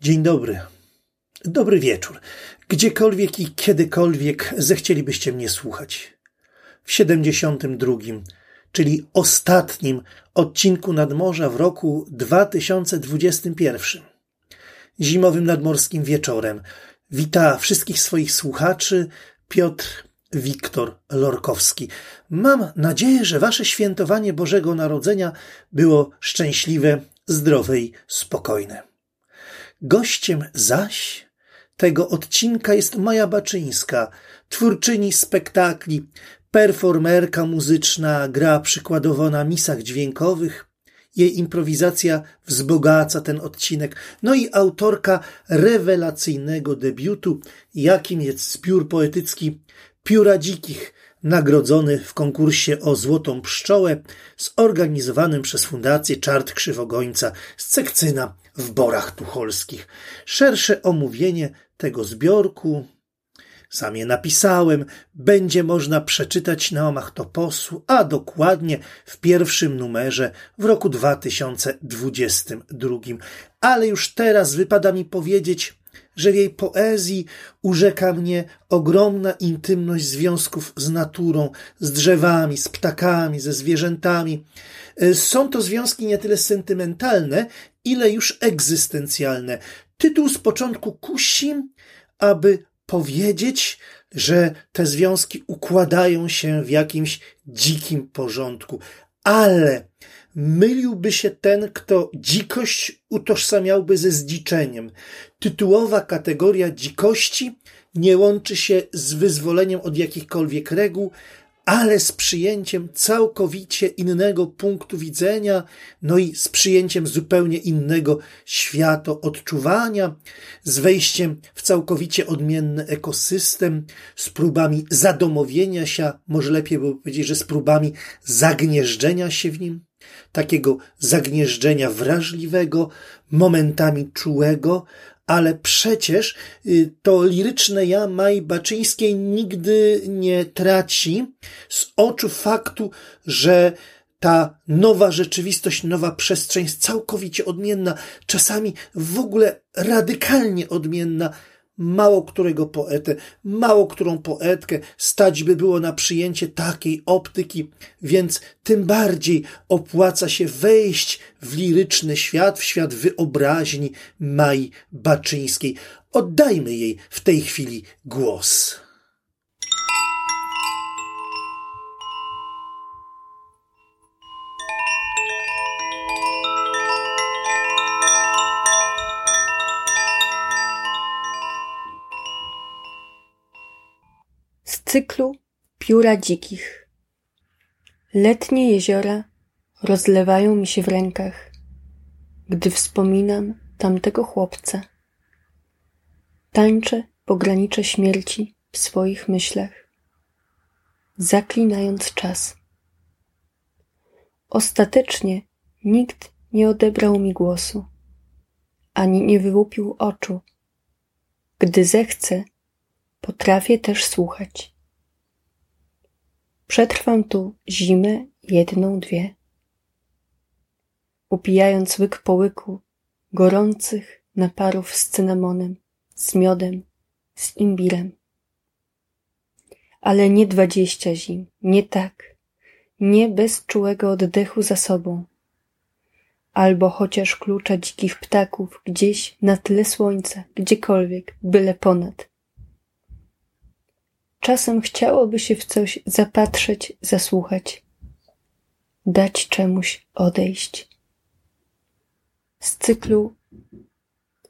dobry. Dobry wieczór. Gdziekolwiek i kiedykolwiek zechcielibyście mnie słuchać. W 72, czyli ostatnim odcinku nadmorza w roku 2021. Zimowym nadmorskim wieczorem wita wszystkich swoich słuchaczy Piotr Wiktor Lorkowski. Mam nadzieję, że wasze świętowanie Bożego Narodzenia było szczęśliwe, zdrowe i spokojne. Gościem zaś tego odcinka jest Maja Baczyńska, twórczyni spektakli, performerka muzyczna, gra przykładowo na misach dźwiękowych. Jej improwizacja wzbogaca ten odcinek. No i autorka rewelacyjnego debiutu, jakim jest zbiór poetycki Pióra Dzikich, nagrodzony w konkursie o Złotą Pszczołę, zorganizowanym przez Fundację Czart Krzywogońca z Cekcyna w Borach Tucholskich. Szersze omówienie tego zbiorku, sam je napisałem, będzie można przeczytać na omach Toposu, a dokładnie w pierwszym numerze w roku 2022. Ale już teraz wypada mi powiedzieć, że w jej poezji urzeka mnie ogromna intymność związków z naturą, z drzewami, z ptakami, ze zwierzętami. E, są to związki nie tyle sentymentalne, ile już egzystencjalne. Tytuł z początku kusi, aby powiedzieć, że te związki układają się w jakimś dzikim porządku, ale myliłby się ten, kto dzikość utożsamiałby ze zdziczeniem. Tytułowa kategoria dzikości nie łączy się z wyzwoleniem od jakichkolwiek reguł, ale z przyjęciem całkowicie innego punktu widzenia, no i z przyjęciem zupełnie innego świata odczuwania, z wejściem w całkowicie odmienny ekosystem, z próbami zadomowienia się, może lepiej było powiedzieć, że z próbami zagnieżdżenia się w nim, takiego zagnieżdżenia wrażliwego, momentami czułego, ale przecież y, to liryczne ja Maj Baczyńskiej nigdy nie traci z oczu faktu, że ta nowa rzeczywistość, nowa przestrzeń jest całkowicie odmienna, czasami w ogóle radykalnie odmienna mało którego poetę, mało którą poetkę stać by było na przyjęcie takiej optyki, więc tym bardziej opłaca się wejść w liryczny świat, w świat wyobraźni Mai Baczyńskiej. Oddajmy jej w tej chwili głos. Cyklu Pióra dzikich. Letnie jeziora rozlewają mi się w rękach, gdy wspominam tamtego chłopca. Tańczę pogranicze śmierci w swoich myślach, zaklinając czas. Ostatecznie nikt nie odebrał mi głosu, ani nie wyłupił oczu. Gdy zechcę, potrafię też słuchać. Przetrwam tu zimę jedną, dwie. Upijając łyk po łyku gorących naparów z cynamonem, z miodem, z imbirem. Ale nie dwadzieścia zim, nie tak, nie bez czułego oddechu za sobą, albo chociaż klucza dzikich ptaków gdzieś na tle słońca, gdziekolwiek, byle ponad. Czasem chciałoby się w coś zapatrzeć, zasłuchać, dać czemuś odejść. Z cyklu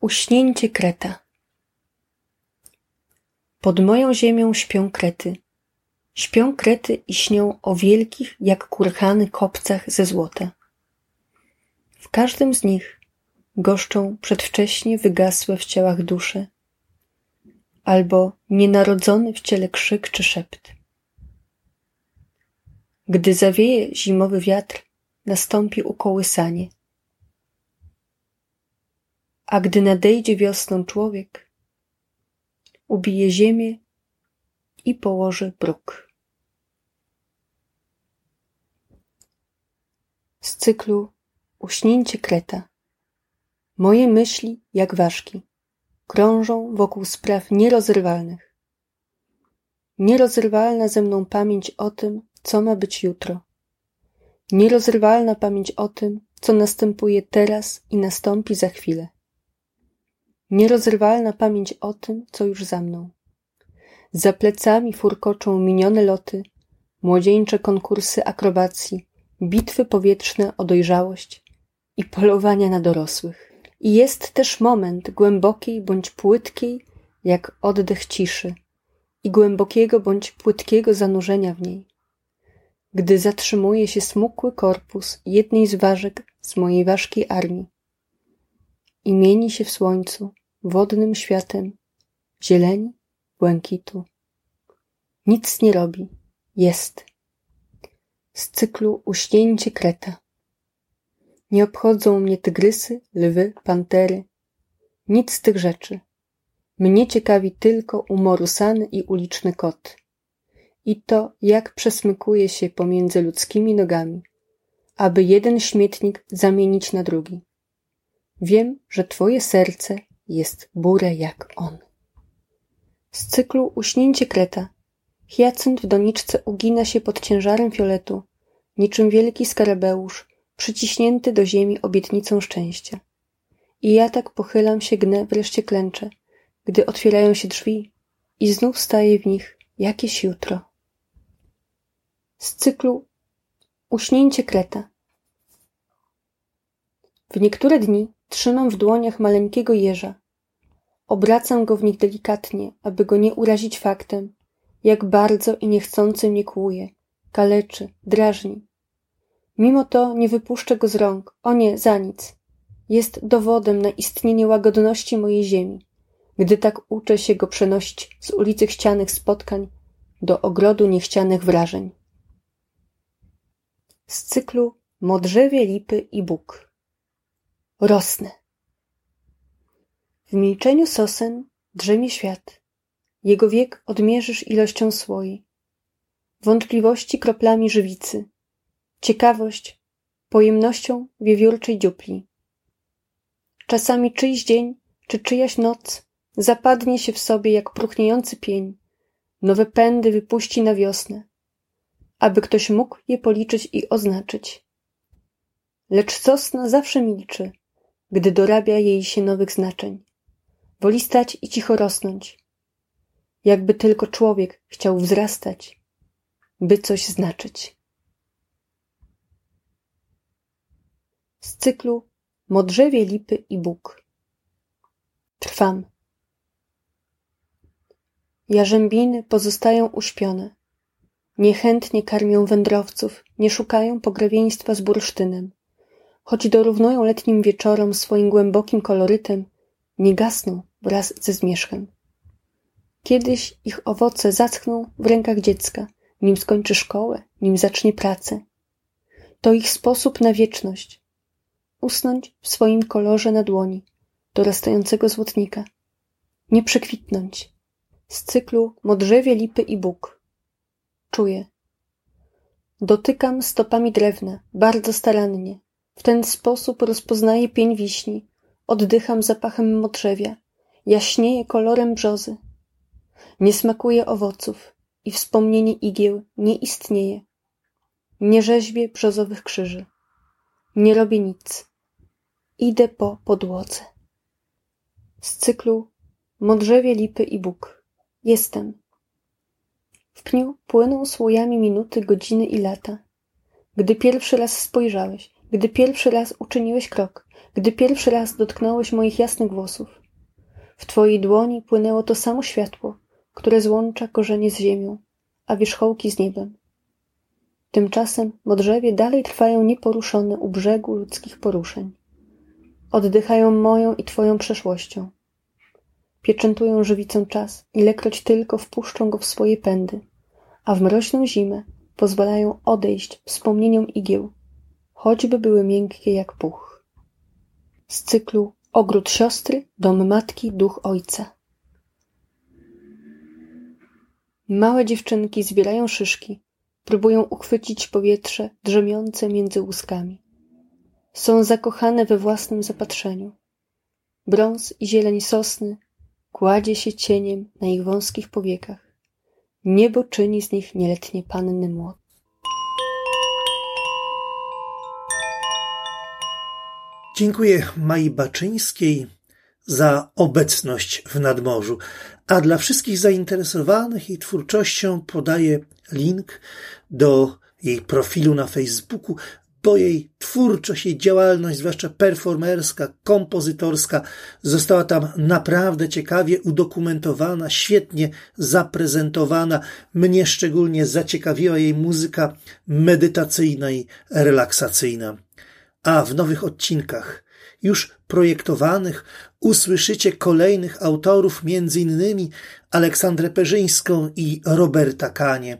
Uśnięcie kreta. Pod moją ziemią śpią krety. Śpią krety i śnią o wielkich, jak kurhany, kopcach ze złota. W każdym z nich goszczą przedwcześnie wygasłe w ciałach dusze, albo nienarodzony w ciele krzyk czy szept. Gdy zawieje zimowy wiatr, nastąpi ukołysanie. A gdy nadejdzie wiosną człowiek, ubije ziemię i położy bruk. Z cyklu Uśnięcie kreta. Moje myśli jak ważki krążą wokół spraw nierozrywalnych. Nierozrywalna ze mną pamięć o tym, co ma być jutro. Nierozrywalna pamięć o tym, co następuje teraz i nastąpi za chwilę. Nierozrywalna pamięć o tym, co już za mną. Za plecami furkoczą minione loty, młodzieńcze konkursy akrobacji, bitwy powietrzne o dojrzałość i polowania na dorosłych. I jest też moment głębokiej bądź płytkiej, jak oddech ciszy, i głębokiego bądź płytkiego zanurzenia w niej. Gdy zatrzymuje się smukły korpus jednej z ważek z mojej ważkiej armii i mieni się w słońcu wodnym światem zieleni, błękitu. Nic nie robi, jest. Z cyklu Uśnięcie Kreta. Nie obchodzą mnie tygrysy, lwy, pantery. Nic z tych rzeczy. Mnie ciekawi tylko umorusany i uliczny kot. I to, jak przesmykuje się pomiędzy ludzkimi nogami, aby jeden śmietnik zamienić na drugi. Wiem, że twoje serce jest burę jak on. Z cyklu Uśnięcie Kreta Hyacynt w doniczce ugina się pod ciężarem fioletu, niczym wielki skarabeusz, przyciśnięty do ziemi obietnicą szczęścia. I ja tak pochylam się, gnę, wreszcie klęczę, gdy otwierają się drzwi i znów staje w nich jakieś jutro. Z cyklu Uśnięcie Kreta W niektóre dni trzymam w dłoniach maleńkiego jeża. Obracam go w nich delikatnie, aby go nie urazić faktem, jak bardzo i niechcący mnie kłuje, kaleczy, drażni. Mimo to nie wypuszczę go z rąk, o nie, za nic. Jest dowodem na istnienie łagodności mojej ziemi, gdy tak uczę się go przenosić z ulicy chcianych spotkań do ogrodu niechcianych wrażeń. Z cyklu Modrzewie, lipy i Bóg. Rosnę. W milczeniu sosen drzemie świat. Jego wiek odmierzysz ilością słoi. Wątpliwości kroplami żywicy. Ciekawość pojemnością wiewiórczej dziupli. Czasami czyjś dzień, czy czyjaś noc zapadnie się w sobie jak próchniejący pień, nowe pędy wypuści na wiosnę, aby ktoś mógł je policzyć i oznaczyć. Lecz sosna zawsze milczy, gdy dorabia jej się nowych znaczeń. Woli stać i cicho rosnąć, jakby tylko człowiek chciał wzrastać, by coś znaczyć. Z cyklu Modrzewie, lipy i Bóg. Trwam. Jarzębiny pozostają uśpione. Niechętnie karmią wędrowców, nie szukają pogrewieństwa z bursztynem. Choć dorównują letnim wieczorom swoim głębokim kolorytem, nie gasną wraz ze zmierzchem. Kiedyś ich owoce zaschną w rękach dziecka, nim skończy szkołę, nim zacznie pracę. To ich sposób na wieczność. Usnąć w swoim kolorze na dłoni, dorastającego złotnika. Nie przekwitnąć. Z cyklu Modrzewie, Lipy i Bóg. Czuję. Dotykam stopami drewna, bardzo starannie. W ten sposób rozpoznaję pień wiśni. Oddycham zapachem modrzewia. Jaśnieje kolorem brzozy. Nie smakuje owoców i wspomnienie igieł nie istnieje. Nie rzeźbię brzozowych krzyży. Nie robię nic. Idę po podłodze. Z cyklu Modrzewie, lipy i Bóg. Jestem. W pniu płyną słojami minuty, godziny i lata. Gdy pierwszy raz spojrzałeś, gdy pierwszy raz uczyniłeś krok, gdy pierwszy raz dotknąłeś moich jasnych włosów. W twojej dłoni płynęło to samo światło, które złącza korzenie z ziemią, a wierzchołki z niebem. Tymczasem modrzewie dalej trwają nieporuszone u brzegu ludzkich poruszeń. Oddychają moją i twoją przeszłością. Pieczętują żywicą czas, ilekroć tylko wpuszczą go w swoje pędy, a w mroźną zimę pozwalają odejść wspomnieniom igieł, choćby były miękkie jak puch. Z cyklu Ogród siostry, dom matki, duch ojca. Małe dziewczynki zbierają szyszki, próbują uchwycić powietrze drzemiące między łuskami. Są zakochane we własnym zapatrzeniu. Brąz i zieleń sosny, kładzie się cieniem na ich wąskich powiekach. Niebo czyni z nich nieletnie panny młode. Dziękuję Mai Baczyńskiej za obecność w nadmorzu, a dla wszystkich zainteresowanych jej twórczością podaję link do jej profilu na Facebooku, bo jej twórczość, jej działalność, zwłaszcza performerska, kompozytorska, została tam naprawdę ciekawie udokumentowana, świetnie zaprezentowana. Mnie szczególnie zaciekawiła jej muzyka medytacyjna i relaksacyjna. A w nowych odcinkach, już projektowanych, usłyszycie kolejnych autorów, innymi Aleksandrę Perzyńską i Roberta Kanie.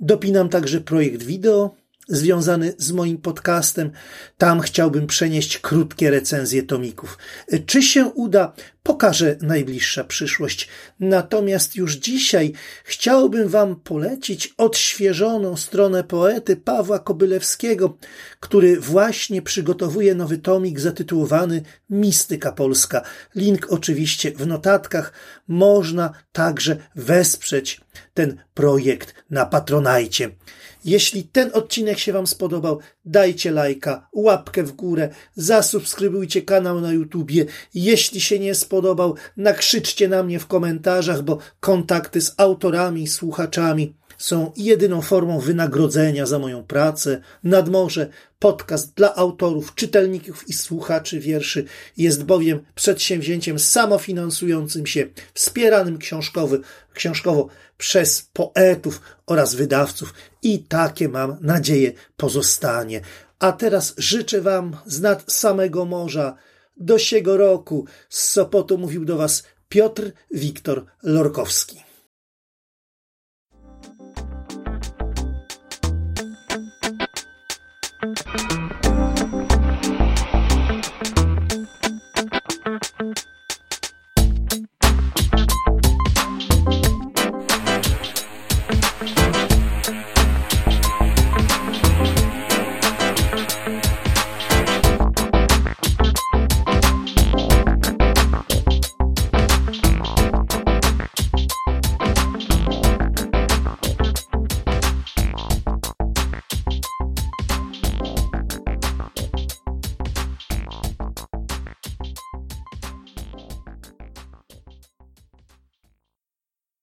Dopinam także projekt wideo, związany z moim podcastem. Tam chciałbym przenieść krótkie recenzje tomików. Czy się uda, pokaże najbliższa przyszłość. Natomiast już dzisiaj chciałbym Wam polecić odświeżoną stronę poety Pawła Kobylewskiego, który właśnie przygotowuje nowy tomik zatytułowany Mistyka Polska. Link oczywiście w notatkach. Można także wesprzeć ten projekt na Patronajcie. Jeśli ten odcinek się Wam spodobał, dajcie lajka, łapkę w górę, zasubskrybujcie kanał na YouTubie. Jeśli się nie spodobał, nakrzyczcie na mnie w komentarzach, bo kontakty z autorami i słuchaczami są jedyną formą wynagrodzenia za moją pracę. Nadmorze, podcast dla autorów, czytelników i słuchaczy wierszy jest bowiem przedsięwzięciem samofinansującym się, wspieranym książkowy, książkowo przez poetów oraz wydawców i takie mam nadzieję pozostanie. A teraz życzę Wam z nad samego morza do siego roku z Sopotu mówił do Was Piotr Wiktor Lorkowski.